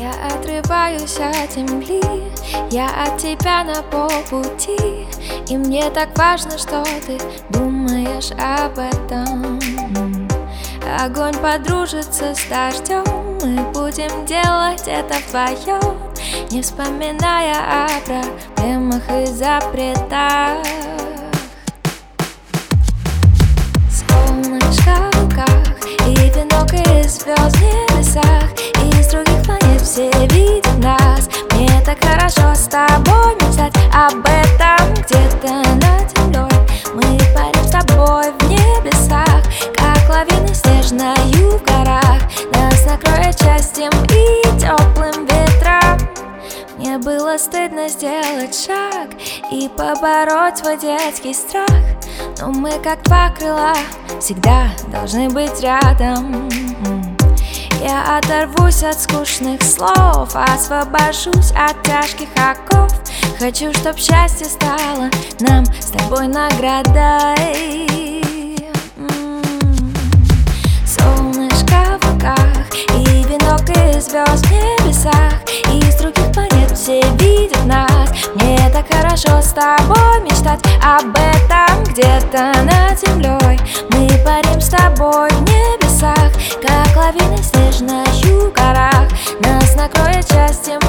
Я отрываюсь от земли, я от тебя на полпути. И мне так важно, что ты думаешь об этом. Огонь подружится с дождем Мы будем делать это вдвоем Не вспоминая о проблемах и запретах. Солнышко в руках и венок из звезд в так хорошо с тобой мечтать об этом где-то над землей Мы парим с тобой в небесах Как лавины снежною в горах. Нас накроет счастьем и теплым ветром. Мне было стыдно сделать шаг И побороть свой детский страх. Но мы как два крыла Всегда должны быть рядом я оторвусь от скучных слов Освобожусь от тяжких оков. Хочу, чтоб счастье стало нам с тобой наградой. Солнышко в руках и венок из звезд в небесах. Из других планет все видят нас. Мне так хорошо с тобой мечтать об этом где-то над землей. Мы снежных горах Нас накроет счастьем